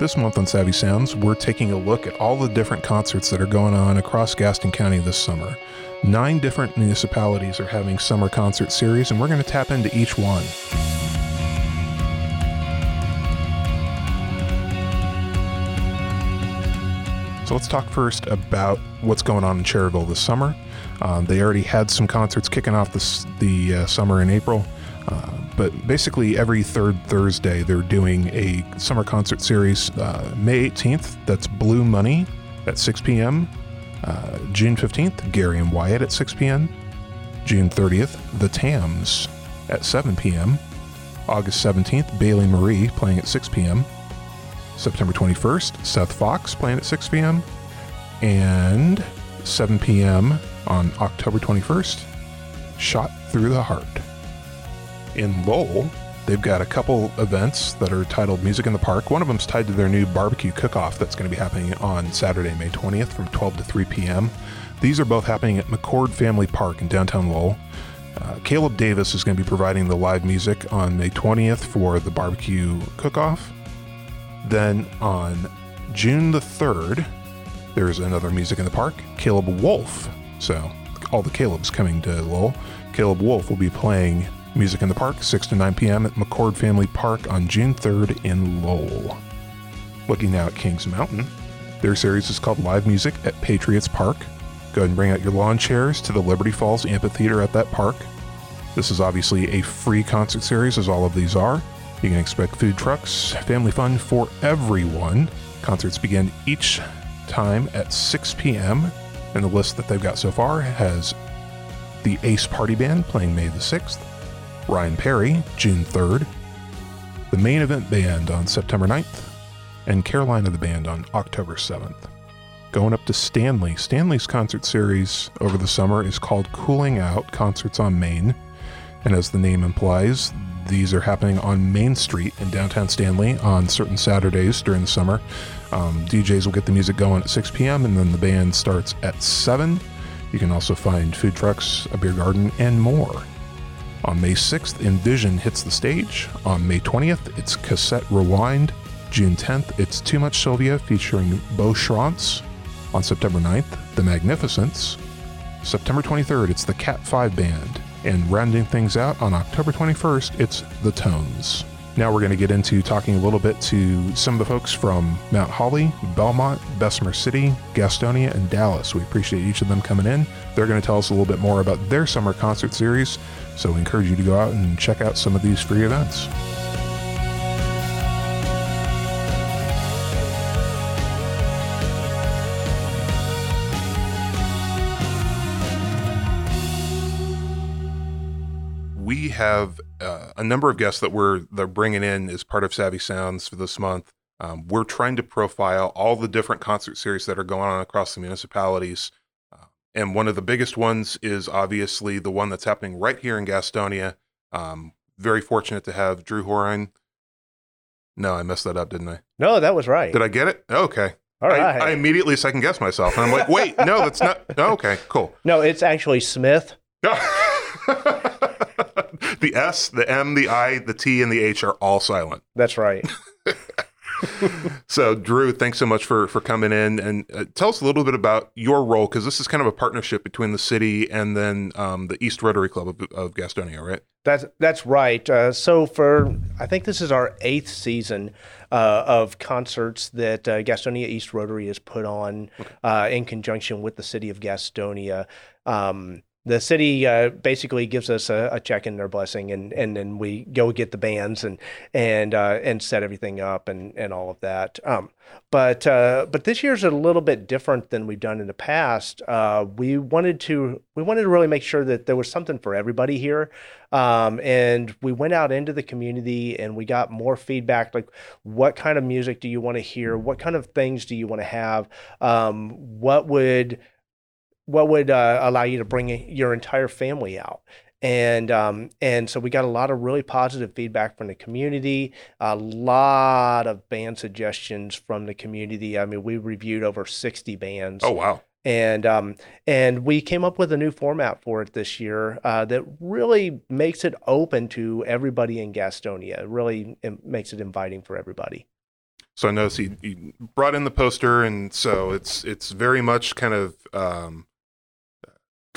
This month on Savvy Sounds, we're taking a look at all the different concerts that are going on across Gaston County this summer. Nine different municipalities are having summer concert series, and we're going to tap into each one. So let's talk first about what's going on in Cherryville this summer. Um, they already had some concerts kicking off this, the uh, summer in April. Uh, but basically, every third Thursday, they're doing a summer concert series. Uh, May 18th, that's Blue Monday at 6 p.m. Uh, June 15th, Gary and Wyatt at 6 p.m. June 30th, The Tams at 7 p.m. August 17th, Bailey Marie playing at 6 p.m. September 21st, Seth Fox playing at 6 p.m. And 7 p.m. on October 21st, Shot Through the Heart in Lowell, they've got a couple events that are titled Music in the Park. One of them's tied to their new barbecue cook off that's going to be happening on Saturday, May 20th from 12 to 3 p.m. These are both happening at McCord Family Park in downtown Lowell. Uh, Caleb Davis is going to be providing the live music on May 20th for the barbecue cook off. Then on June the 3rd, there's another Music in the Park, Caleb Wolf. So all the Caleb's coming to Lowell. Caleb Wolf will be playing Music in the Park, 6 to 9 p.m. at McCord Family Park on June 3rd in Lowell. Looking now at Kings Mountain, their series is called Live Music at Patriots Park. Go ahead and bring out your lawn chairs to the Liberty Falls Amphitheater at that park. This is obviously a free concert series, as all of these are. You can expect food trucks, family fun for everyone. Concerts begin each time at 6 p.m., and the list that they've got so far has the Ace Party Band playing May the 6th, Ryan Perry, June 3rd, the main event band on September 9th, and Carolina the Band on October 7th. Going up to Stanley. Stanley's concert series over the summer is called Cooling Out Concerts on Main. And as the name implies, these are happening on Main Street in downtown Stanley on certain Saturdays during the summer. Um, DJs will get the music going at 6 p.m., and then the band starts at 7. You can also find food trucks, a beer garden, and more. On May 6th, Envision hits the stage. On May 20th, it's Cassette Rewind. June 10th, it's Too Much Sylvia featuring Beau Schranz. On September 9th, The Magnificents. September 23rd, it's the Cat 5 Band. And rounding things out on October 21st, it's The Tones. Now we're going to get into talking a little bit to some of the folks from Mount Holly, Belmont, Bessemer City, Gastonia, and Dallas. We appreciate each of them coming in. They're going to tell us a little bit more about their summer concert series so we encourage you to go out and check out some of these free events. We have uh, a number of guests that we're they're bringing in as part of Savvy Sounds for this month. Um, we're trying to profile all the different concert series that are going on across the municipalities and one of the biggest ones is obviously the one that's happening right here in Gastonia. Um, very fortunate to have Drew Horan. No, I messed that up, didn't I? No, that was right. Did I get it? Okay. All right. I, I immediately second guess myself, and I'm like, wait, no, that's not. Oh, okay, cool. No, it's actually Smith. the S, the M, the I, the T, and the H are all silent. That's right. so, Drew, thanks so much for for coming in and uh, tell us a little bit about your role because this is kind of a partnership between the city and then um, the East Rotary Club of, of, Gastonia, right? That's that's right. Uh, so, for I think this is our eighth season uh, of concerts that uh, Gastonia East Rotary has put on okay. Uh, in conjunction with the city of Gastonia. Um, the city uh, basically gives us a, a, check and their blessing, and, and then we go get the bands and and uh, and set everything up and, and all of that. Um, but uh, but this year's a little bit different than we've done in the past. Uh, we wanted to we wanted to really make sure that there was something for everybody here, um, and we went out into the community and we got more feedback like what kind of music do you want to hear, what kind of things do you want to have, um, what would what would uh, allow you to bring your entire family out? And um, and so we got a lot of really positive feedback from the community a lot of band suggestions from the community. I mean we reviewed over 60 bands. Oh wow. And um, and we came up with a new format for it this year uh, that really makes it open to everybody in gastonia. It really makes it inviting for everybody. So I noticed he, he brought in the poster, and so it's it's very much kind of um,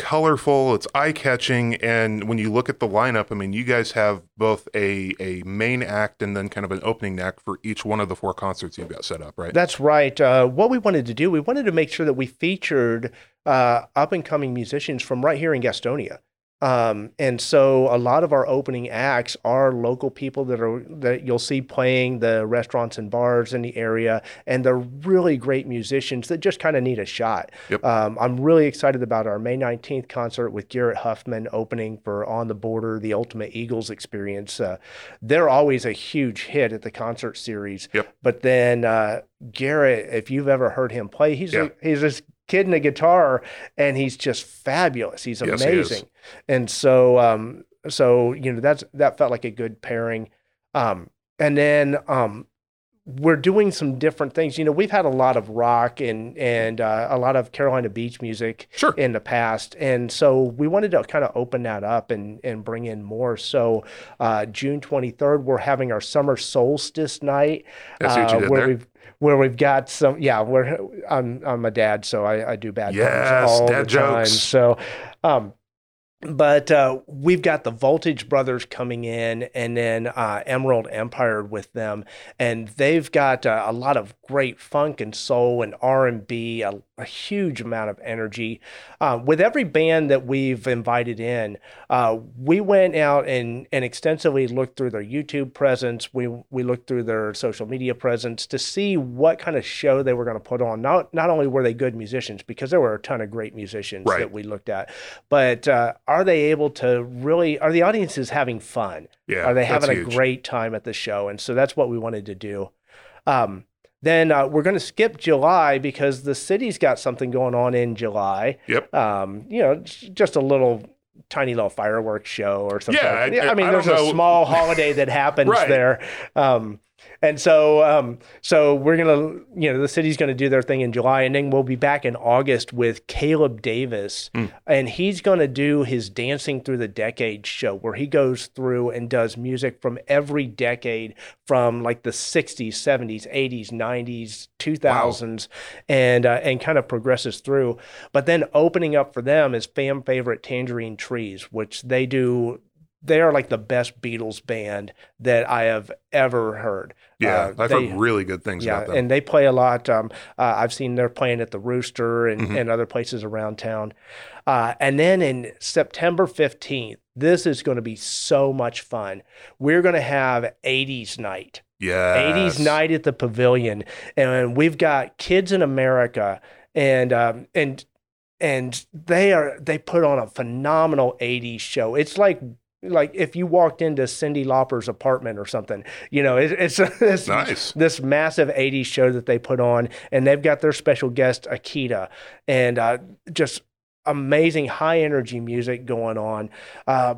colorful. It's eye catching, and when you look at the lineup, I mean, you guys have both a a main act and then kind of an opening act for each one of the four concerts you've got set up, right? That's right. Uh, what we wanted to do, we wanted to make sure that we featured uh, up and coming musicians from right here in Gastonia. Um, and so a lot of our opening acts are local people that are that you'll see playing the restaurants and bars in the area, and they're really great musicians that just kind of need a shot. Yep. Um, I'm really excited about our May 19th concert with Garrett Huffman opening for On the Border, the Ultimate Eagles Experience. Uh, they're always a huge hit at the concert series. Yep. But then uh, Garrett, if you've ever heard him play, he's Yeah. a, he's this kid in a guitar, and he's just fabulous. He's Yes, he amazing, and so um, so you know that's that felt like a good pairing. Um, and then um, we're doing some different things. You know, we've had a lot of rock and and uh, a lot of Carolina beach music Sure. in the past, and so we wanted to kind of open that up and and bring in more. So uh, June twenty third, we're having our summer solstice night, uh, where there. we've where we've got some yeah we're I'm I'm a dad so I, I do bad Yes, all dad the time jokes. so um but uh, we've got the Voltage Brothers coming in, and then uh, Emerald Empire with them, and they've got uh, a lot of great funk and soul and R and B, a, a huge amount of energy. Uh, with every band that we've invited in, uh, we went out and and extensively looked through their YouTube presence. We we looked through their social media presence to see what kind of show they were going to put on. Not not only were they good musicians, because there were a ton of great musicians Right. that we looked at, but uh, are they able to really? Are the audiences having fun? Yeah, are they having a huge. great time at the show? And so that's what we wanted to do. Um, then uh, we're going to skip July because the city's got something going on in July. Yep. Um, you know, just a little tiny little fireworks show or something. Yeah, I- I, mean, I there's a know. small holiday that happens Right. there. Um, and so, um, so we're gonna, you know, the city's gonna do their thing in July, and then we'll be back in August with Caleb Davis, Hmm. and he's gonna do his Dancing Through the Decades show, where he goes through and does music from every decade, from like the '60s, '70s, '80s, '90s, 2000s, and uh, and kind of progresses through. But then opening up for them is fan favorite Tangerine Trees, which they do. They are like the best Beatles band that I have ever heard. Yeah, Uh, I've they- heard really good things yeah, about them. and they play a lot. Um, uh, I've seen they're playing at the Rooster and, Mhm. and other places around town. Uh, and then in September 15th, this is going to be so much fun. We're going to have 80s night. yeah, 80s night at the pavilion and we've got kids in america and um, and and they are they put on a phenomenal 80s show it's like like if you walked into Cyndi Lauper's apartment or something, you know, it, it's this Nice. this massive 80s show that they put on, and they've got their special guest Akita, and uh, just amazing high energy music going on. Uh,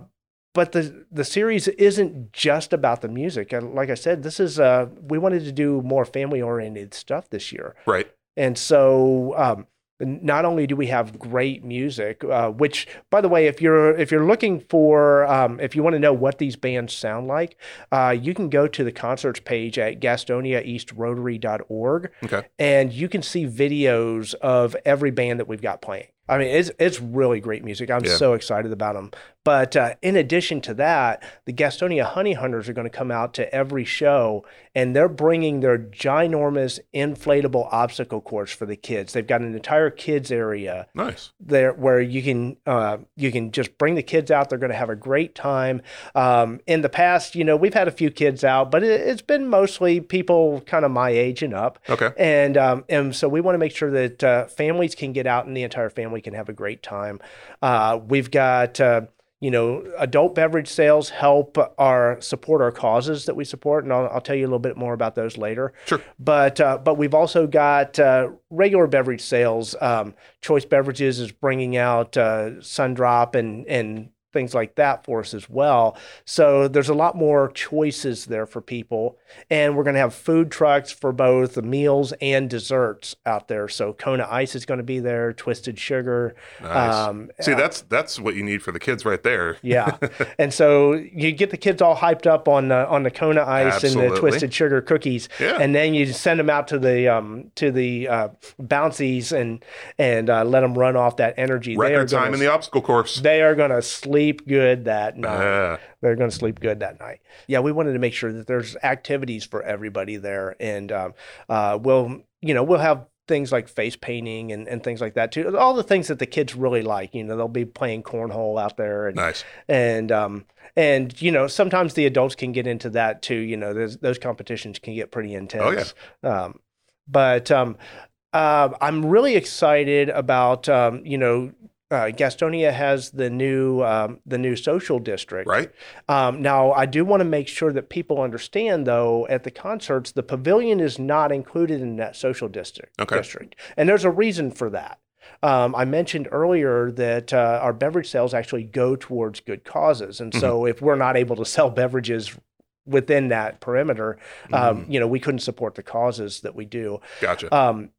but the the series isn't just about the music. And like I said, this is uh, we wanted to do more family oriented stuff this year. Right. And so um, not only do we have great music, uh, which by the way, if you're if you're looking for um, if you want to know what these bands sound like, uh, you can go to the concerts page at GastoniaEastRotary.org Okay. and you can see videos of every band that we've got playing. I mean, it's it's really great music. I'm Yeah. so excited about them. But uh, in addition to that, the Gastonia Honey Hunters are going to come out to every show, and they're bringing their ginormous inflatable obstacle course for the kids. They've got an entire kids area Nice. there where you can uh, you can just bring the kids out. They're going to have a great time. Um, in the past, you know, we've had a few kids out, but it, it's been mostly people kind of my age and up. Okay. And um, and so we want to make sure that uh, families can get out and the entire family can have a great time. Uh, we've got. Uh, you know, adult beverage sales help our support our causes that we support, and I'll, I'll tell you a little bit more about those later. Sure. But uh, but we've also got uh, regular beverage sales. Um, Choice Beverages is bringing out uh, Sundrop and and things like that for us as well. So there's a lot more choices there for people. And we're going to have food trucks for both the meals and desserts out there. So Kona Ice is going to be there, Twisted Sugar. Nice. Um, See, that's that's what you need for the kids right there. yeah. And so you get the kids all hyped up on the, on the Kona Ice Absolutely. and the Twisted Sugar cookies. Yeah. And then you send them out to the um, to the uh, bouncies and and uh, let them run off that energy. Record time gonna, in the obstacle course. They are going to sleep good that night. Uh. They're going to sleep good that night. Yeah, we wanted to make sure that there's activities for everybody there, and um, uh, we'll you know we'll have things like face painting and, and things like that too. All the things that the kids really like. You know, they'll be playing cornhole out there. And, nice. And um and you know sometimes the adults can get into that too. You know, those competitions can get pretty intense. Oh yeah. Um, but um, uh, I'm really excited about um, you know uh, Gastonia has the new um, the new social district. Right. Um, now, I do want to make sure that people understand, though, at the concerts, the pavilion is not included in that social district. Okay. District, and there's a reason for that. Um, I mentioned earlier that uh, our beverage sales actually go towards good causes, and mm-hmm. so if we're not able to sell beverages within that perimeter, um, mm-hmm. you know, we couldn't support the causes that we do. Gotcha. Um,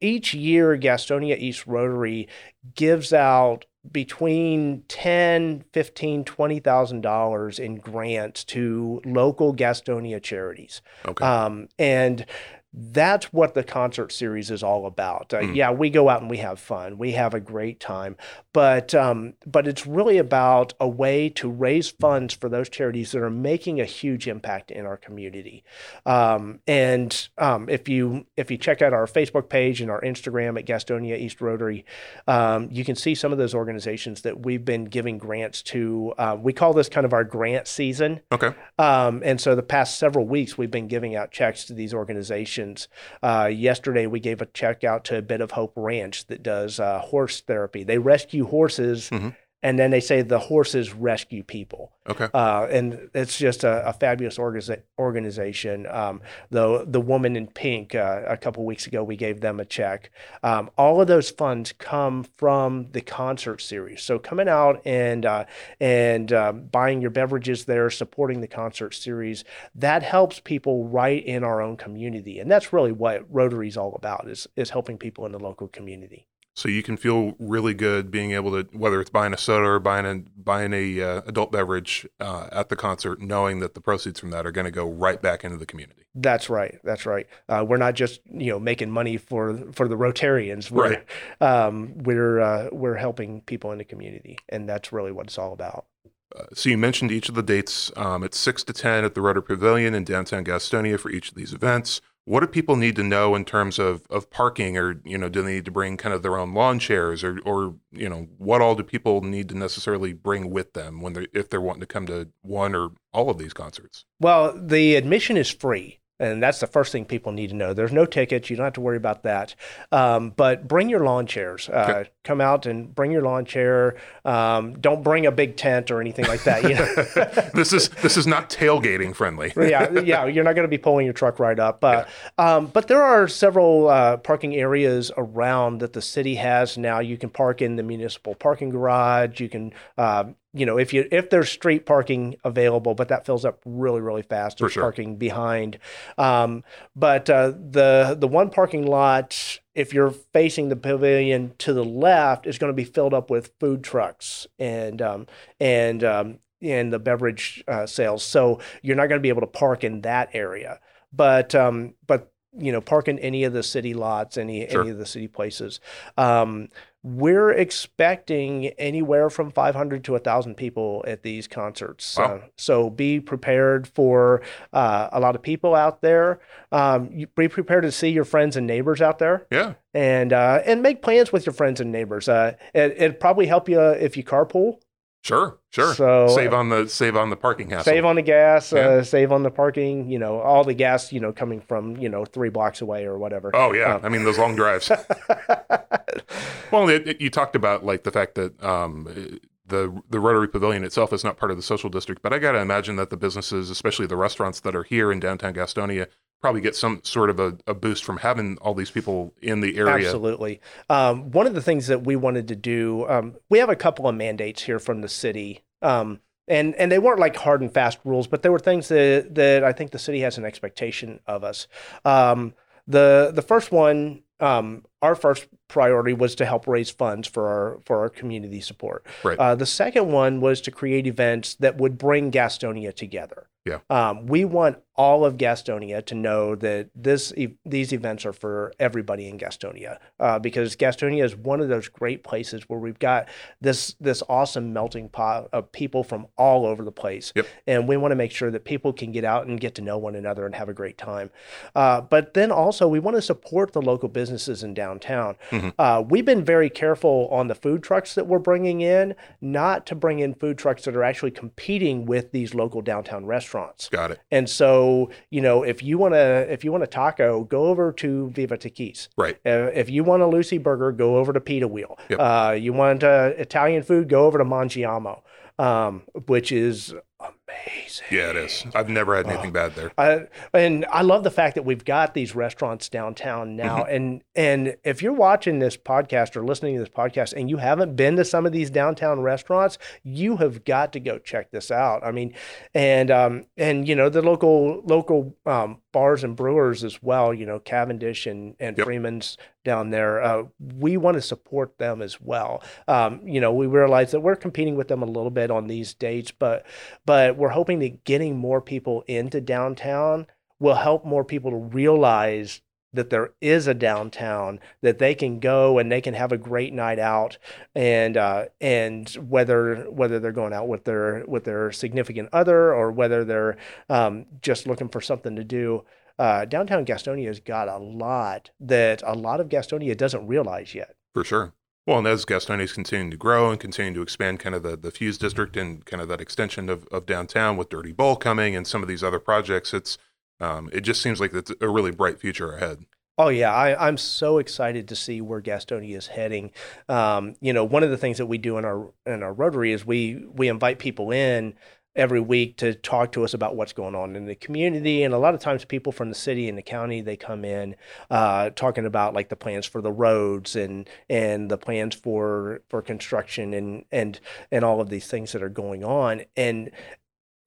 each year, Gastonia East Rotary gives out between 10 15 20000 dollars in grants to local gastonia charities okay. Um, and that's what the concert series is all about. Uh, mm. Yeah, we go out and we have fun. We have a great time, but um, but it's really about a way to raise funds for those charities that are making a huge impact in our community. Um, and um, if you if you check out our Facebook page and our Instagram at Gastonia East Rotary, um, you can see some of those organizations that we've been giving grants to. Uh, we call this kind of our grant season. Okay. Um, and so the past several weeks we've been giving out checks to these organizations uh, yesterday, we gave a check out to a Bit of Hope Ranch that does uh, horse therapy. They rescue horses mm-hmm and then they say the horses rescue people. Okay. Uh, and it's just a, a fabulous organiza- organization. Um, the the woman in pink uh, a couple weeks ago we gave them a check. Um, all of those funds come from the concert series. So coming out and uh, and um, buying your beverages there, supporting the concert series, that helps people right in our own community, and that's really what Rotary is all about is is helping people in the local community. So you can feel really good being able to, whether it's buying a soda or buying a buying a uh, adult beverage uh, at the concert, knowing that the proceeds from that are going to go right back into the community. That's right. That's right. Uh, we're not just you know making money for for the Rotarians. We're, right. Um, we're uh, we're helping people in the community, and that's really what it's all about. Uh, so you mentioned each of the dates. Um, it's six to ten at the Rotary Pavilion in downtown Gastonia for each of these events what do people need to know in terms of, of parking or you know do they need to bring kind of their own lawn chairs or or you know what all do people need to necessarily bring with them when they if they're wanting to come to one or all of these concerts? Well the admission is free and that's the first thing people need to know. There's no tickets. You don't have to worry about that. Um, but bring your lawn chairs. Uh, okay. Come out and bring your lawn chair. Um, don't bring a big tent or anything like that. You know? this is this is not tailgating friendly. yeah, yeah. You're not going to be pulling your truck right up. Uh, yeah. um, but there are several uh, parking areas around that the city has now. You can park in the municipal parking garage. You can uh, you know, if you if there's street parking available, but that fills up really really fast. There's sure. parking behind, um, but uh, the the one parking lot, if you're facing the pavilion to the left, is going to be filled up with food trucks and um, and um, and the beverage uh, sales. So you're not going to be able to park in that area. But um, but you know, park in any of the city lots, any sure. any of the city places. Um, we're expecting anywhere from 500 to 1,000 people at these concerts. Wow. Uh, so be prepared for uh, a lot of people out there. Um, be prepared to see your friends and neighbors out there. Yeah. And uh, and make plans with your friends and neighbors. Uh, it, it'd probably help you if you carpool. Sure, sure. So save on the save on the parking hassle. Save on the gas. Uh, yeah. Uh, save on the parking. You know, all the gas. You know, coming from you know three blocks away or whatever. Oh yeah, um, I mean those long drives. well, it, it, you talked about like the fact that um, the the Rotary Pavilion itself is not part of the social district, but I got to imagine that the businesses, especially the restaurants that are here in downtown Gastonia, probably get some sort of a, a boost from having all these people in the area. Absolutely. Um, one of the things that we wanted to do, um, we have a couple of mandates here from the city. Um, and, and they weren't like hard and fast rules, but there were things that, that I think the city has an expectation of us. Um, the the first one, um, our first priority was to help raise funds for our for our community support. Right. Uh, the second one was to create events that would bring Gastonia together. Yeah. Um, we want all of Gastonia to know that this e- these events are for everybody in Gastonia uh, because Gastonia is one of those great places where we've got this this awesome melting pot of people from all over the place, Yep. and we want to make sure that people can get out and get to know one another and have a great time. Uh, but then also we want to support the local businesses in downtown. Mhm. Uh, we've been very careful on the food trucks that we're bringing in, not to bring in food trucks that are actually competing with these local downtown restaurants. Got it. And so, you know, if you want to, if you want a taco, go over to Viva Taquis. Right. Uh, if you want a Lucy Burger, go over to Pita Wheel. Yep. Uh, you want uh, Italian food, go over to Mangiamo, um, which is amazing. Yeah, it is. I've never had anything bad there. I, and I love the fact that we've got these restaurants downtown now. And and if you're watching this podcast or listening to this podcast and you haven't been to some of these downtown restaurants, you have got to go check this out. I mean, and um and you know the local local um, bars and brewers as well. You know Cavendish and and Yep. Freeman's down there. Uh, we want to support them as well. Um, you know, we realize that we're competing with them a little bit on these dates, but but we're hoping that getting more people into downtown will help more people to realize that there is a downtown that they can go and they can have a great night out and uh, and whether whether they're going out with their with their significant other or whether they're um, just looking for something to do uh, downtown Gastonia has got a lot that a lot of Gastonia doesn't realize yet. For sure. Well, and as Gastonia is continuing to grow and continuing to expand kind of the, the Fuse district and kind of that extension of, of downtown with Dirty Bowl coming and some of these other projects, it's um, it just seems like it's a really bright future ahead. Oh yeah, I, I'm so excited to see where Gastonia is heading. Um, you know, one of the things that we do in our in our Rotary is we we invite people in every week to talk to us about what's going on in the community, and a lot of times people from the city and the county they come in uh, talking about like the plans for the roads and and the plans for for construction and and and all of these things that are going on, and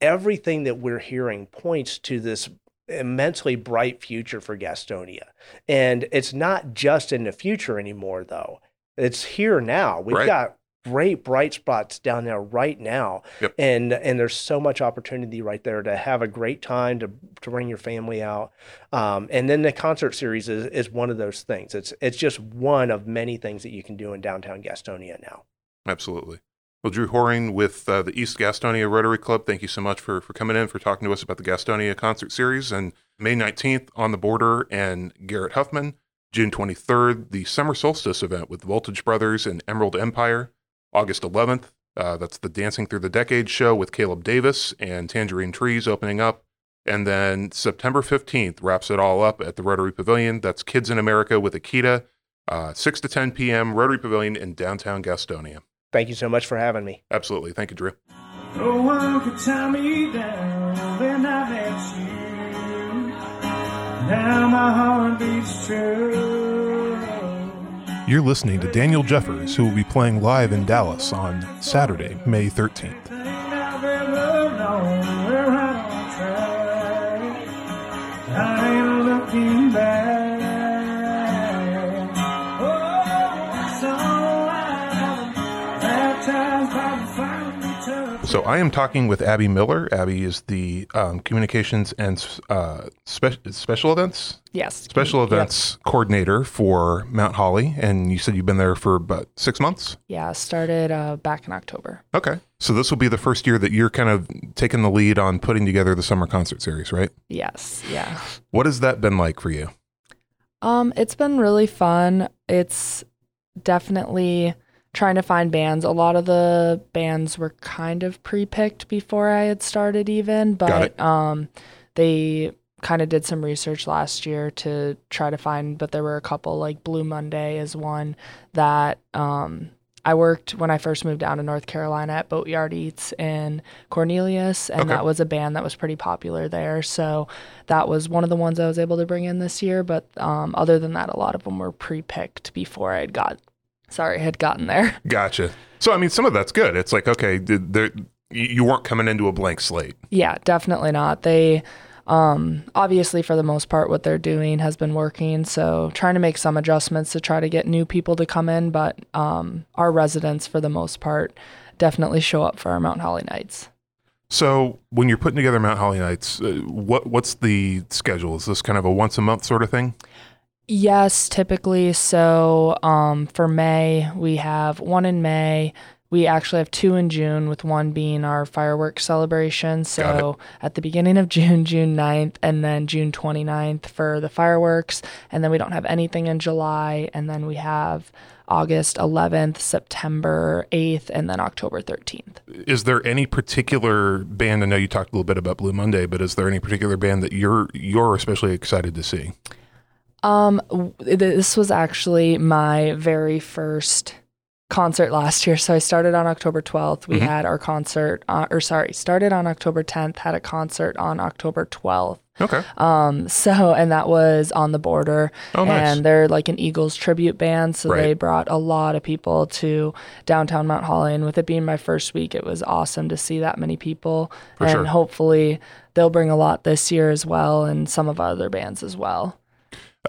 everything that we're hearing points to this immensely bright future for Gastonia. And it's not just in the future anymore, though. It's here now. We've Right. got great bright spots down there right now. Yep. And and there's so much opportunity right there to have a great time to to bring your family out. Um, and then the concert series is, is one of those things. It's it's just one of many things that you can do in downtown Gastonia now. Absolutely. Well, Drew Horing with uh, the East Gastonia Rotary Club, thank you so much for, for coming in, for talking to us about the Gastonia concert series. And May 19th, On the Border and Garrett Huffman. June 23rd, the Summer Solstice event with Voltage Brothers and Emerald Empire. August 11th, uh, that's the Dancing Through the Decades show with Caleb Davis and Tangerine Trees opening up. And then September 15th wraps it all up at the Rotary Pavilion. That's Kids in America with Akita, uh, 6 to 10 p.m., Rotary Pavilion in downtown Gastonia. Thank you so much for having me. Absolutely. Thank you, Drew. No one could tie me down when I met you. Now my heart beats true. You're listening to Daniel Jeffers, who will be playing live in Dallas on Saturday, May 13th. So I am talking with Abby Miller. Abby is the um, communications and uh, spe- special events Yes. special events coordinator for Mount Holly, and you said you've been there for about six months. Yeah, started uh, back in October. Okay, so this will be the first year that you're kind of taking the lead on putting together the summer concert series, right? Yes. Yeah. What has that been like for you? Um, it's been really fun. It's definitely trying to find bands. A lot of the bands were kind of pre-picked before I had started even, but um they kind of did some research last year to try to find but there were a couple like Blue Monday is one that um I worked when I first moved down to North Carolina at Boatyard Eats in Cornelius, and Okay. that was a band that was pretty popular there. So that was one of the ones I was able to bring in this year. But um, other than that, a lot of them were pre-picked before I had got, sorry, had gotten there. Gotcha. So I mean, some of that's good. It's like okay, there you weren't coming into a blank slate. Yeah, definitely not. They um obviously for the most part what they're doing has been working, so trying to make some adjustments to try to get new people to come in, but um our residents for the most part definitely show up for our Mount Holly nights. So when you're putting together Mount Holly Nights, uh, what what's the schedule? Is this kind of a once a month sort of thing? Yes, typically. So um, for May, we have one in May. We actually have two in June, with one being our fireworks celebration. So at the beginning of June, June 9th, and then June 29th for the fireworks. And then we don't have anything in July. And then we have August 11th, September 8th, and then October 13th. Is there any particular band? I know you talked a little bit about Blue Monday, but is there any particular band that you're you're especially excited to see? Um, this was actually my very first concert last year. So I started on October 12th. We Mhm. had our concert, uh, or sorry, started on October 10th, had a concert on October 12th. Okay. Um, so, and that was on the border. Oh, nice. And they're like an Eagles tribute band. So Right. they brought a lot of people to downtown Mount Holly. And with it being my first week, it was awesome to see that many people. For and sure. hopefully they'll bring a lot this year as well, and some of our other bands as well.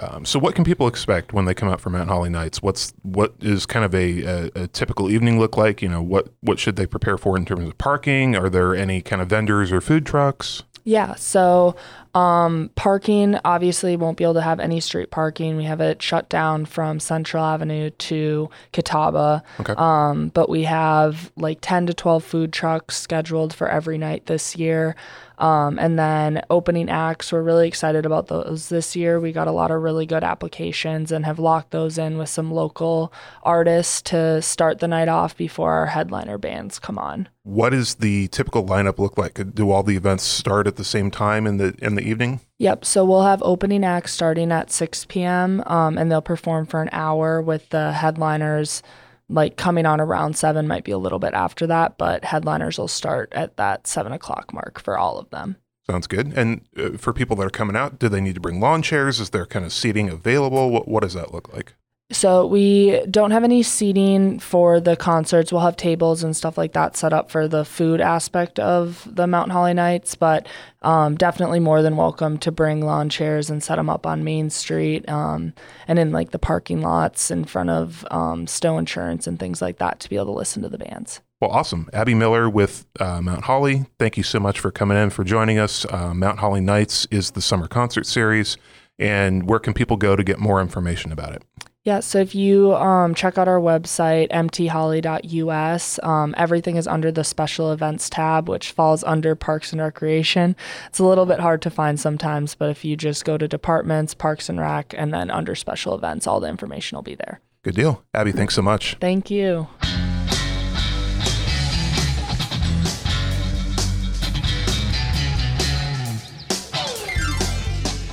Um, so what can people expect when they come out for Mount Holly Nights? What's what is kind of a, a, a typical evening look like? You know, what what should they prepare for in terms of parking? Are there any kind of vendors or food trucks? Yeah, so um, parking obviously won't be able to have any street parking. We have it shut down from Central Avenue to Catawba. Okay. Um, but we have like 10 to 12 food trucks scheduled for every night this year. Um, and then opening acts, we're really excited about those this year. We got a lot of really good applications and have locked those in with some local artists to start the night off before our headliner bands come on. What does the typical lineup look like? Do all the events start at the same time in the in the evening? Yep. So we'll have opening acts starting at 6 p.m. Um, and they'll perform for an hour with the headliners like coming on around seven, might be a little bit after that, but headliners will start at that seven o'clock mark for all of them. Sounds good. And uh, for people that are coming out, do they need to bring lawn chairs? Is there kind of seating available? What what does that look like? So we don't have any seating for the concerts. We'll have tables and stuff like that set up for the food aspect of the Mountain Holly nights, but um, definitely more than welcome to bring lawn chairs and set them up on Main Street um, and in like the parking lots in front of um, Insurance and things like that to be able to listen to the bands. Well, awesome. Abby Miller with uh, Mount Holly. Thank you so much for coming in for joining us. Uh, Mount Holly Nights is the summer concert series. And where can people go to get more information about it? Yeah, so if you um, check out our website, mtholly.us, um, everything is under the special events tab, which falls under Parks and Recreation. It's a little bit hard to find sometimes, but if you just go to departments, Parks and Rec, and then under special events, all the information will be there. Good deal. Abby, thanks so much. Thank you.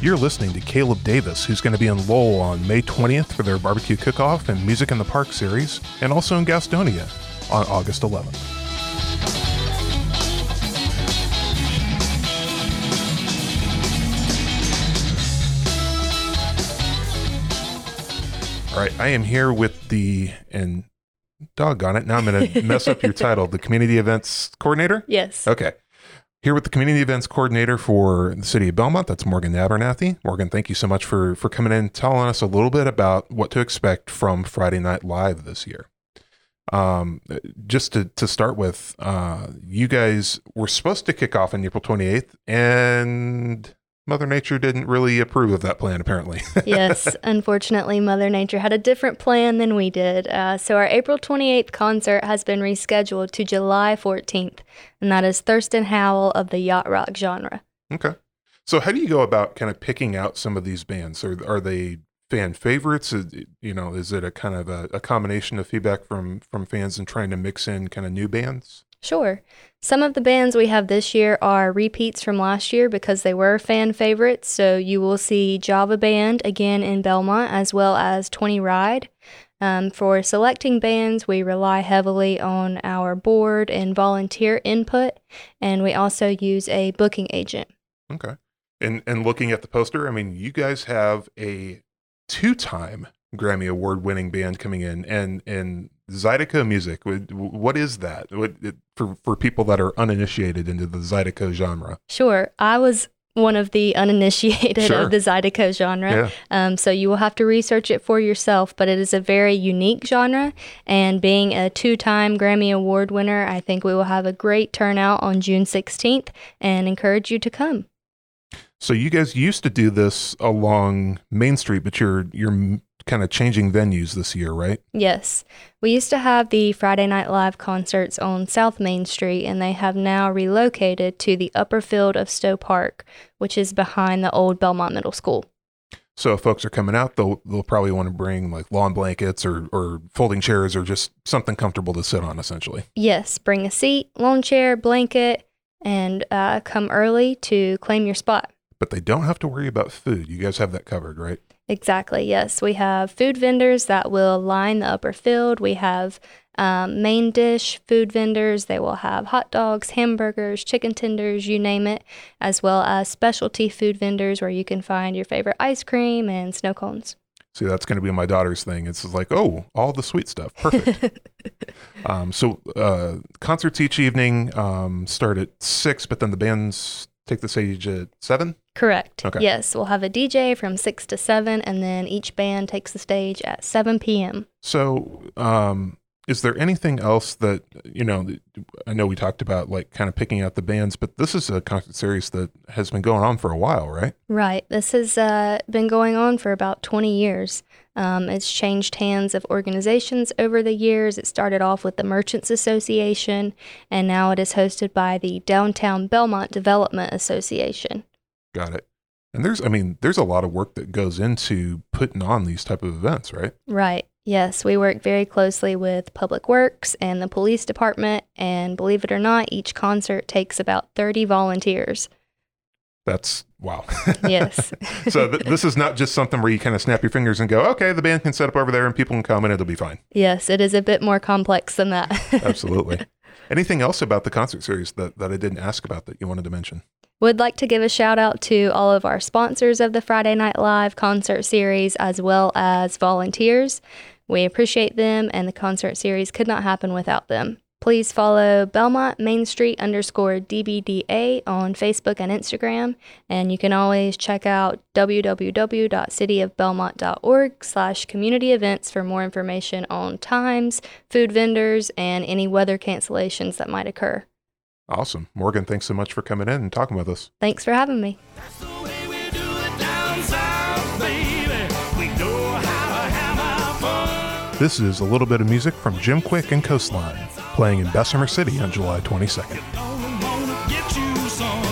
You're listening to Caleb Davis, who's going to be in Lowell on May 20th for their barbecue cook-off and Music in the Park series, and also in Gastonia on August 11th. All right, I am here with the and doggone it, now I'm going to mess up your title, the community events coordinator. Yes. Okay. Here with the community events coordinator for the city of Belmont, that's Morgan Abernathy. Morgan, thank you so much for for coming in and telling us a little bit about what to expect from Friday Night Live this year. Um, just to, to start with, uh, you guys were supposed to kick off on April 28th, and Mother Nature didn't really approve of that plan, apparently. yes. Unfortunately, Mother Nature had a different plan than we did. Uh, so our April 28th concert has been rescheduled to July 14th, and that is Thurston Howell of the yacht rock genre. okay. So, how do you go about kind of picking out some of these bands? Are, are they fan favorites? Is, you know, is it a kind of a, a combination of feedback from from fans and trying to mix in kind of new bands? Sure. Some of the bands we have this year are repeats from last year because they were fan favorites. So you will see Java Band again in Belmont, as well as 20 Ride. Um, for selecting bands, we rely heavily on our board and volunteer input, and we also use a booking agent. Okay. And and looking at the poster, I mean, you guys have a two-time Grammy award-winning band coming in, and and Zydeco Music. What is that? What, it, for for people that are uninitiated into the Zydeco genre? Sure, I was one of the uninitiated Sure. of the Zydeco genre. Yeah. Um, so you will have to research it for yourself, but it is a very unique genre. And being a two time Grammy Award winner, I think we will have a great turnout on June 16th and encourage you to come. So you guys used to do this along Main Street, but you're you're kind of changing venues this year, right? Yes, we used to have the Friday Night Live concerts on South Main Street, and they have now relocated to the upper field of Stowe Park, which is behind the old Belmont Middle School. So if folks are coming out, they'll they'll probably want to bring like lawn blankets or or folding chairs or just something comfortable to sit on, essentially. Yes, bring a seat, lawn chair, blanket, and uh, come early to claim your spot. But they don't have to worry about food. You guys have that covered, right? Exactly, yes. We have food vendors that will line the upper field. We have um, main dish food vendors. They will have hot dogs, hamburgers, chicken tenders, you name it, as well as specialty food vendors where you can find your favorite ice cream and snow cones. See, that's going to be my daughter's thing. It's like, oh, all the sweet stuff, perfect. um, so uh, concerts each evening um, start at six, but then the bands take the stage at seven. Correct. Okay. Yes, we'll have a DJ from 6 to 7, and then each band takes the stage at 7 p.m. So, um, is there anything else that you know? I know we talked about like kind of picking out the bands, but this is a concert series that has been going on for a while, right? Right. This has uh, been going on for about 20 years. Um, it's changed hands of organizations over the years. It started off with the Merchants Association, and now it is hosted by the Downtown Belmont Development Association. Got it. And there's, I mean, there's a lot of work that goes into putting on these type of events, right? Right. Yes, we work very closely with Public Works and the police department, and believe it or not, each concert takes about 30 volunteers. That's wow. Yes. so th- this is not just something where you kind of snap your fingers and go, okay, the band can set up over there and people can come and it'll be fine. yes, it is a bit more complex than that. Absolutely. Anything else about the concert series that, that I didn't ask about that you wanted to mention? Would like to give a shout out to all of our sponsors of the Friday Night Live concert series as well as volunteers. We appreciate them, and the concert series could not happen without them. Please follow Belmont Main Street underscore DBDA on Facebook and Instagram, and you can always check out www.cityofbelmont.org slash community events for more information on times, food vendors, and any weather cancellations that might occur. Awesome. Morgan, thanks so much for coming in and talking with us. Thanks for having me. That's the way we do it down south, baby. We know how to have our fun. This is a little bit of music from Jim Quick and Coastline, playing in Bessemer City on July 22nd. Don't wanna get you some.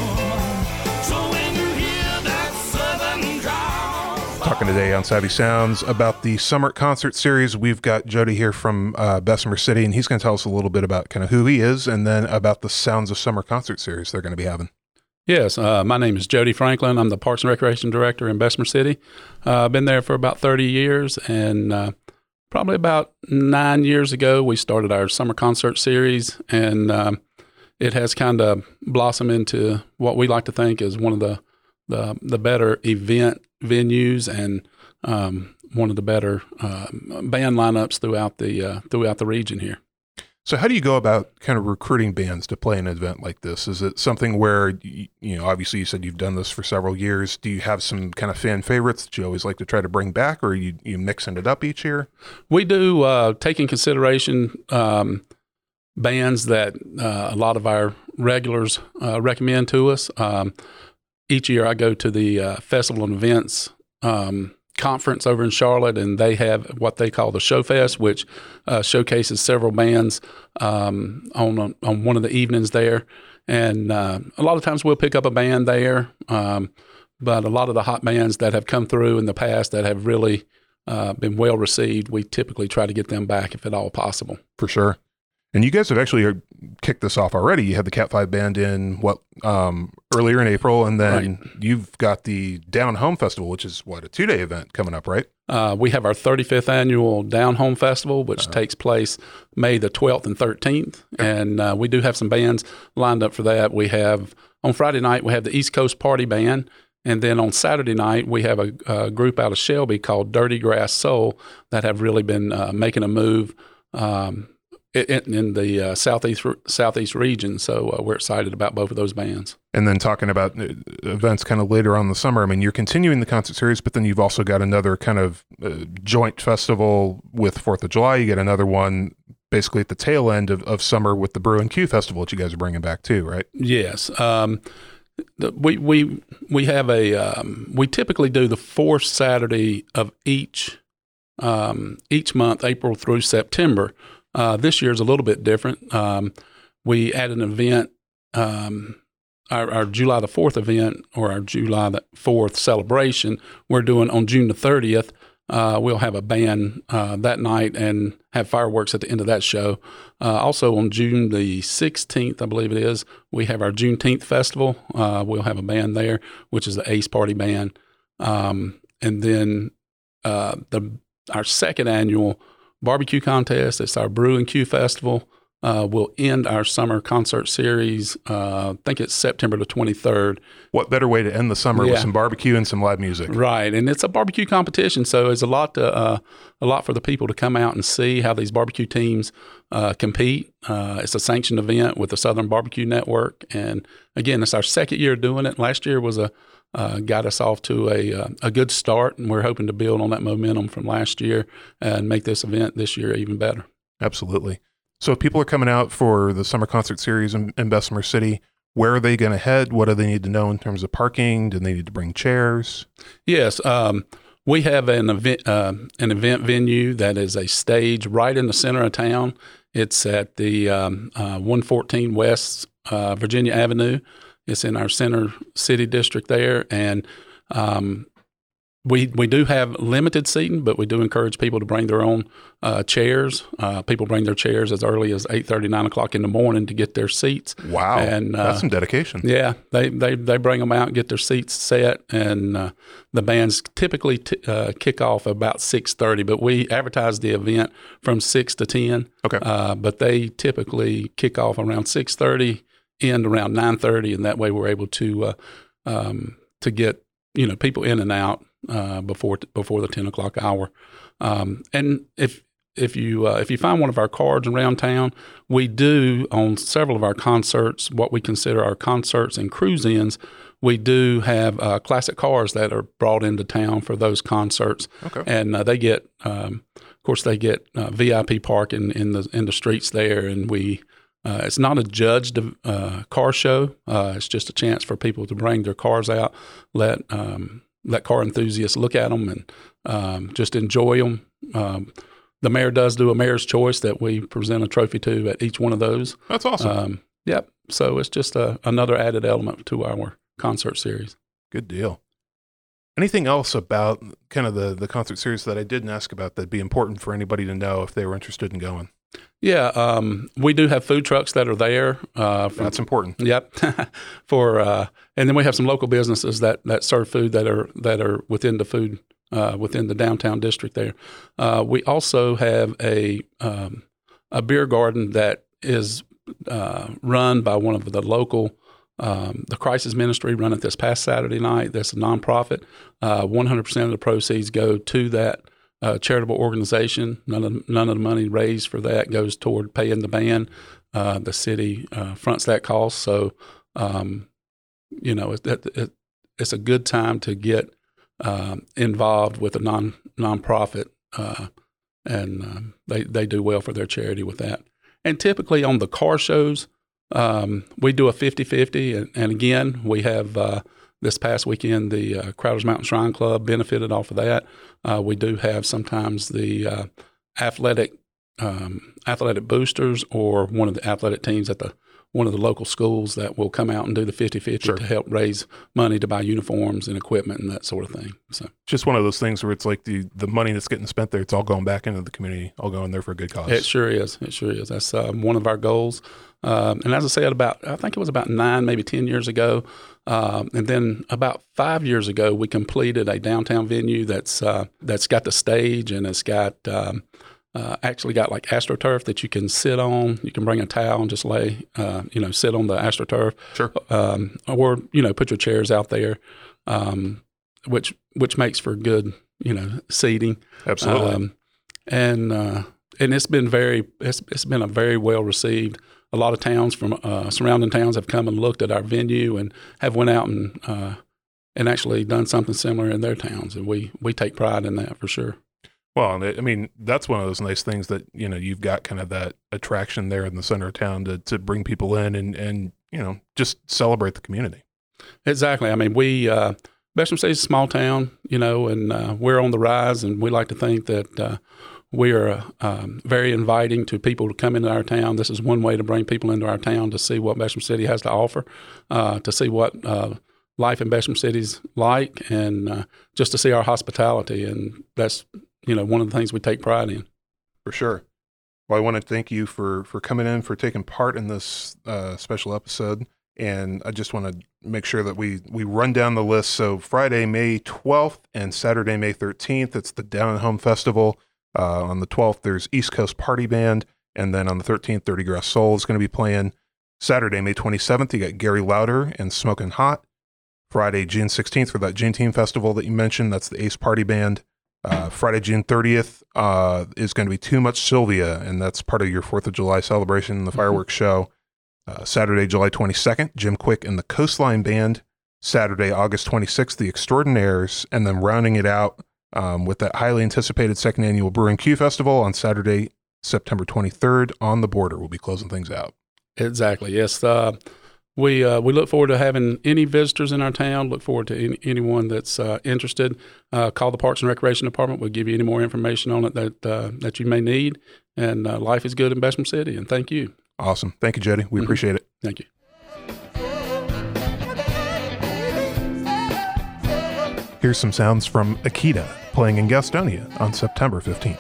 So when you hear that southern drawl, Talking today on Savvy Sounds about the summer concert series. We've got Jody here from uh, Bessemer City, and he's going to tell us a little bit about kind of who he is and then about the Sounds of Summer concert series they're going to be having. Yes, uh, my name is Jody Franklin. I'm the Parks and Recreation Director in Bessemer City. Uh, I've been there for about 30 years, and uh, probably about nine years ago, we started our summer concert series, and um, it has kind of blossomed into what we like to think is one of the the, the better event venues and um, one of the better uh, band lineups throughout the uh, throughout the region here. So, how do you go about kind of recruiting bands to play an event like this? Is it something where, you, know, obviously you said you've done this for several years. Do you have some kind of fan favorites that you always like to try to bring back, or you you mixing it up each year? We do uh, take in consideration um, bands that uh, a lot of our regulars uh, recommend to us. Um, each year, I go to the uh, Festival and Events um, conference over in Charlotte, and they have what they call the Show Fest, which uh, showcases several bands um, on on one of the evenings there. And uh, a lot of times we'll pick up a band there, um, but a lot of the hot bands that have come through in the past that have really uh, been well received, we typically try to get them back if at all possible. For sure. And you guys have actually uh, kicked this off already. You had the Cat Five band in what um, earlier in April, and then you've got the Down Home Festival, which is what a two day event coming up, right? Uh, we have our 35th annual Down Home Festival, which takes place May the 12th and 13th, and uh, we do have some bands lined up for that. We have on Friday night we have the East Coast Party Band, and then on Saturday night we have a, a group out of Shelby called Dirty Grass Soul that have really been uh, making a move. Um, in, in the uh, southeast southeast region. So uh, we're excited about both of those bands. And then talking about uh, events kind of later on in the summer. I mean, you're continuing the concert series, but then you've also got another kind of uh, joint festival with Fourth of July. You get another one basically at the tail end of, of summer with the Brew and Q festival that you guys are bringing back too, right? Yes. Um, the, we we we have a um, we typically do the fourth Saturday of each um, each month, April through September. Uh, this year is a little bit different. Um, we add an event, um, our, our, July the 4th event or our July the 4th celebration, we're doing on June the 30th. Uh, we'll have a band uh, that night and have fireworks at the end of that show. Uh, also on June the 16th, I believe it is, we have our Juneteenth festival. Uh, we'll have a band there, which is the Ace Party Band. Um, and then the our second annual barbecue contest. It's our Brew and Q Festival. Uh, we'll end our summer concert series. Uh, I think it's September the 23rd. What better way to end the summer yeah. with some barbecue and some live music? Right, and it's a barbecue competition, so it's a lot to, uh, a lot for the people to come out and see how these barbecue teams uh, compete. Uh, it's a sanctioned event with the Southern Barbecue Network, and again, it's our second year doing it. Last year was a uh, got us off to a uh, a good start, and we're hoping to build on that momentum from last year and make this event this year even better. Absolutely. So, if people are coming out for the summer concert series in, in Bessemer City, where are they going to head? What do they need to know in terms of parking? Do they need to bring chairs? Yes. Um, we have an event, uh, an event venue that is a stage right in the center of town. It's at the um, uh, 114 West uh, Virginia Avenue. It's in our center city district there, and um, we we do have limited seating, but we do encourage people to bring their own uh, chairs. Uh, people bring their chairs as early as 8 9 o'clock in the morning to get their seats. Wow, and uh, that's some dedication. Yeah, they, they they bring them out and get their seats set, and uh, the bands typically t- uh, kick off about six thirty. But we advertise the event from six to ten. Okay, uh, but they typically kick off around six thirty end around 9:30, and that way we're able to uh, um, to get you know people in and out uh, before before the 10 o'clock hour. Um, and if if you uh, if you find one of our cards around town, we do on several of our concerts what we consider our concerts and cruise-ins. We do have uh, classic cars that are brought into town for those concerts, okay. and uh, they get, um, of course, they get uh, VIP parking in the in the streets there, and we uh, it's not a judged uh, car show. Uh, it's just a chance for people to bring their cars out, let um, let car enthusiasts look at them, and um, just enjoy them. Um, the mayor does do a mayor's choice that we present a trophy to at each one of those. That's awesome. Um, yep. So it's just a, another added element to our concert series. Good deal. Anything else about kind of the the concert series that I didn't ask about that'd be important for anybody to know if they were interested in going? Yeah, um, we do have food trucks that are there. Uh, for, That's important. Yep. for uh, and then we have some local businesses that, that serve food that are that are within the food uh, within the downtown district there. Uh, we also have a um, a beer garden that is uh, run by one of the local. Um, the Crisis Ministry run it this past Saturday night. That's a nonprofit. Uh, one hundred percent of the proceeds go to that uh, charitable organization. None of none of the money raised for that goes toward paying the band. Uh, the city uh, fronts that cost. So, um, you know, it, it, it's a good time to get um, involved with a non nonprofit, uh, and um, they they do well for their charity with that. And typically on the car shows, um, we do a 50-50. And, and again, we have uh, this past weekend, the uh, Crowders Mountain Shrine Club benefited off of that. Uh, we do have sometimes the uh, athletic um, athletic boosters or one of the athletic teams at the one of the local schools that will come out and do the 50-50 Sure. to help raise money to buy uniforms and equipment and that sort of thing. So It's just one of those things where it's like the the money that's getting spent there, it's all going back into the community, all going there for a good cause. it sure is. It sure is. That's um, one of our goals. Um, and as I said, about I think it was about nine, maybe ten years ago, um, and then about five years ago, we completed a downtown venue that's uh, that's got the stage and it's got um, uh, actually got like astroturf that you can sit on. You can bring a towel and just lay, uh, you know, sit on the astroturf. Sure. Um, or you know, put your chairs out there, um, which which makes for good, you know, seating. Absolutely. Um, and uh, and it's been very it's, it's been a very well received. A lot of towns from uh, surrounding towns have come and looked at our venue and have went out and uh, and actually done something similar in their towns, and we we take pride in that for sure. Well, I mean, that's one of those nice things that, you know, you've got kind of that attraction there in the center of town to, to bring people in and, and, you know, just celebrate the community. Exactly. I mean, we uh, Bessemer City's a small town, you know, and uh, we're on the rise, and we like to think that uh, we are um, very inviting to people to come into our town. This is one way to bring people into our town to see what Bessemer City has to offer, uh, to see what uh, life in Bessemer City's like, and uh, just to see our hospitality. And that's you know one of the things we take pride in. For sure. Well, I want to thank you for for coming in, for taking part in this uh, special episode, and I just want to make sure that we we run down the list. So Friday, May twelfth, and Saturday, May thirteenth, it's the Down and Home Festival. Uh, on the twelfth, there's East Coast Party Band, and then on the thirteenth, Dirty Grass Soul is going to be playing. Saturday, May twenty seventh, you got Gary Lowder and Smoking Hot. Friday, June sixteenth, for that Juneteenth festival that you mentioned, that's the Ace Party Band. Uh, Friday, June 30th uh, is going to be Too Much Sylvia, and that's part of your 4th of July celebration, the fireworks show. Uh, Saturday, July 22nd, Jim Quick and the Coastline Band. Saturday, August 26th, the Extraordinaires, and then rounding it out um, with that highly anticipated second annual Brew and Q Festival on Saturday, September 23rd on the border. We'll be closing things out. Exactly. Yes. Uh, we uh, we look forward to having any visitors in our town. Look forward to any, anyone that's uh, interested. Uh, call the Parks and Recreation Department. We'll give you any more information on it that uh, that you may need. And uh, life is good in Bessemer City. And thank you. Awesome. Thank you, Jetty. We Mhm. appreciate it. Thank you. Here's some sounds from Akita playing in Gastonia on September 15th.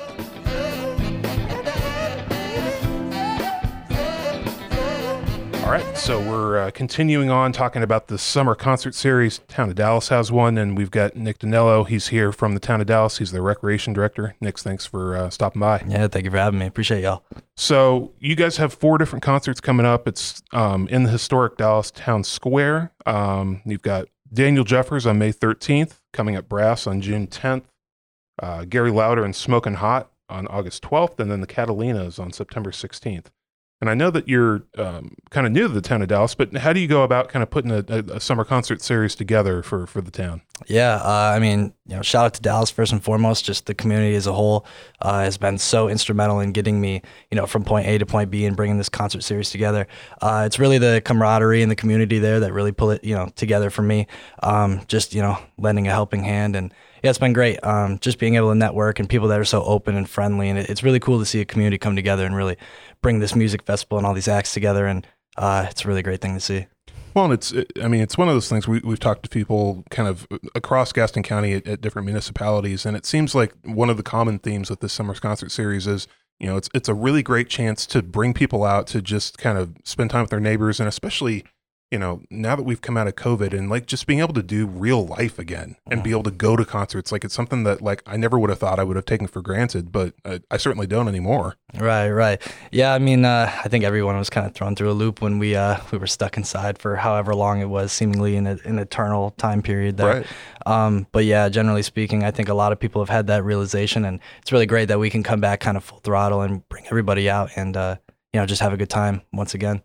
All right, so we're uh, continuing on talking about the summer concert series. Town of Dallas has one, and we've got Nick Danello. He's here from the Town of Dallas. He's the recreation director. Nick, thanks for uh, stopping by. Yeah, thank you for having me. Appreciate y'all. So you guys have four different concerts coming up. It's um, in the historic Dallas Town Square. Um, you've got Daniel Jeffers on May 13th, coming up Brass on June 10th, uh, Gary Lowder and Smoking Hot on August 12th, and then the Catalinas on September 16th. And I know that you're um, kind of new to the town of Dallas, but how do you go about kind of putting a, a, a summer concert series together for, for the town? Yeah, uh, I mean, you know, shout out to Dallas first and foremost. Just the community as a whole uh, has been so instrumental in getting me, you know, from point A to point B and bringing this concert series together. Uh, it's really the camaraderie and the community there that really pull it, you know, together for me. Um, just you know, lending a helping hand and. Yeah, it's been great. Um, just being able to network and people that are so open and friendly, and it, it's really cool to see a community come together and really bring this music festival and all these acts together. And uh, it's a really great thing to see. Well, it's, it, I mean, it's one of those things we, we've talked to people kind of across Gaston County at, at different municipalities, and it seems like one of the common themes with this summer's concert series is, you know, it's it's a really great chance to bring people out to just kind of spend time with their neighbors, and especially, you know, now that we've come out of COVID and like just being able to do real life again and be able to go to concerts, like it's something that like I never would have thought I would have taken for granted, but I, I certainly don't anymore. Right, right. Yeah, I mean, uh, I think everyone was kind of thrown through a loop when we uh, we were stuck inside for however long it was, seemingly in a, an eternal time period there. Right. Um, but yeah, generally speaking, I think a lot of people have had that realization, and it's really great that we can come back kind of full throttle and bring everybody out and uh, you know just have a good time once again.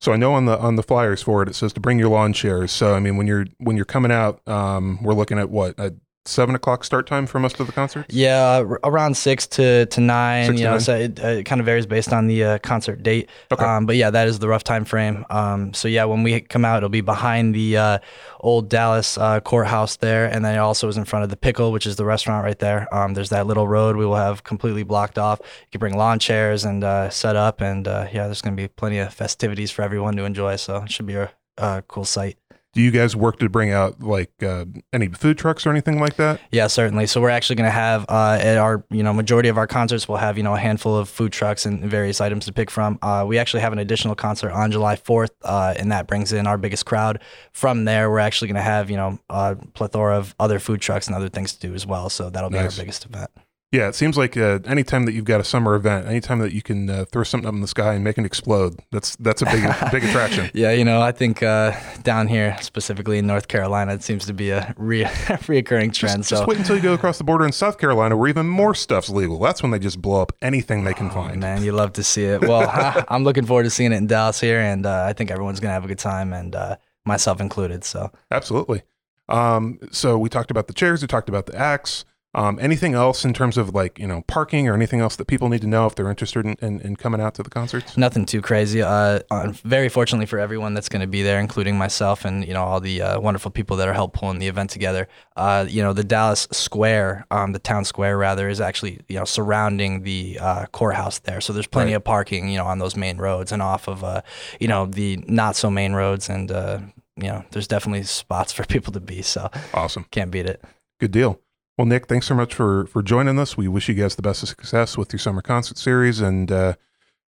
So I know on the on the flyers for it, it says to bring your lawn chairs. So I mean, when you're when you're coming out, um, we're looking at what seven o'clock start time for most of the concerts. Yeah, around six to, to nine. Six to know, nine? so it, it kind of varies based on the uh, concert date. Okay. Um, but yeah, that is the rough time frame. Um, so yeah, when we come out, it'll be behind the uh, old Dallas uh, courthouse there, and then it also is in front of the Pickle, which is the restaurant right there. Um, there's that little road we will have completely blocked off. You can bring lawn chairs and uh, set up, and uh, yeah, there's going to be plenty of festivities for everyone to enjoy. So it should be a, a cool sight. Do you guys work to bring out like uh, any food trucks or anything like that? Yeah, certainly. So we're actually going to have uh, at our you know majority of our concerts we'll have you know a handful of food trucks and various items to pick from. Uh, we actually have an additional concert on July 4th, uh, and that brings in our biggest crowd. From there, we're actually going to have you know a plethora of other food trucks and other things to do as well. So that'll be Nice. our biggest event. Yeah, it seems like uh, anytime that you've got a summer event, anytime that you can uh, throw something up in the sky and make it explode, that's that's a big big attraction. Yeah, you know, I think uh, down here, specifically in North Carolina, it seems to be a re- reoccurring trend. Just, just wait until you go across the border in South Carolina, where even more stuff's legal. That's when they just blow up anything they can find. man, you love to see it. Well, I'm looking forward to seeing it in Dallas here, and uh, I think everyone's gonna have a good time, and uh, myself included. So. Absolutely. Um, so we talked about the chairs, we talked about the acts. Um, anything else in terms of like you know parking or anything else that people need to know if they're interested in, in, in coming out to the concerts? Nothing too crazy. Uh, very fortunately for everyone that's going to be there, including myself and you know all the uh, wonderful people that are help pulling the event together. Uh, you know the Dallas Square, um, the town square rather, is actually you know surrounding the uh, courthouse there. So there's plenty Right. of parking, you know, on those main roads and off of uh, you know the not so main roads, and uh, you know there's definitely spots for people to be. So Awesome, can't beat it. good deal. Well, Nick, thanks so much for for joining us. We wish you guys the best of success with your summer concert series. And uh,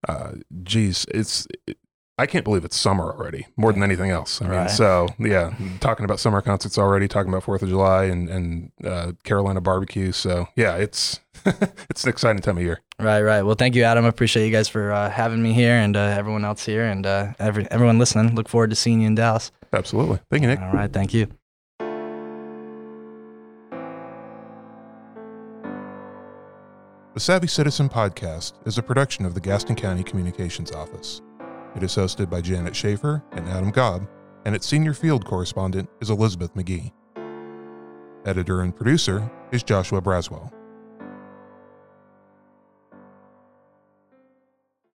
uh, geez, it's I can't believe it's summer already. More than anything else. I mean, Right. so yeah, talking about summer concerts already, talking about Fourth of July and and uh, Carolina barbecue. So yeah, it's it's an exciting time of year. Right, right. Well, thank you, Adam. I appreciate you guys for uh, having me here, and uh, everyone else here, and uh, every everyone listening. Look forward to seeing you in Dallas. Absolutely. Thank you, Nick. All right, thank you. The Savvy Citizen podcast is a production of the Gaston County Communications Office. It is hosted by Janet Schaefer and Adam Gobb, and its senior field correspondent is Elizabeth McGee. Editor and producer is Joshua Braswell.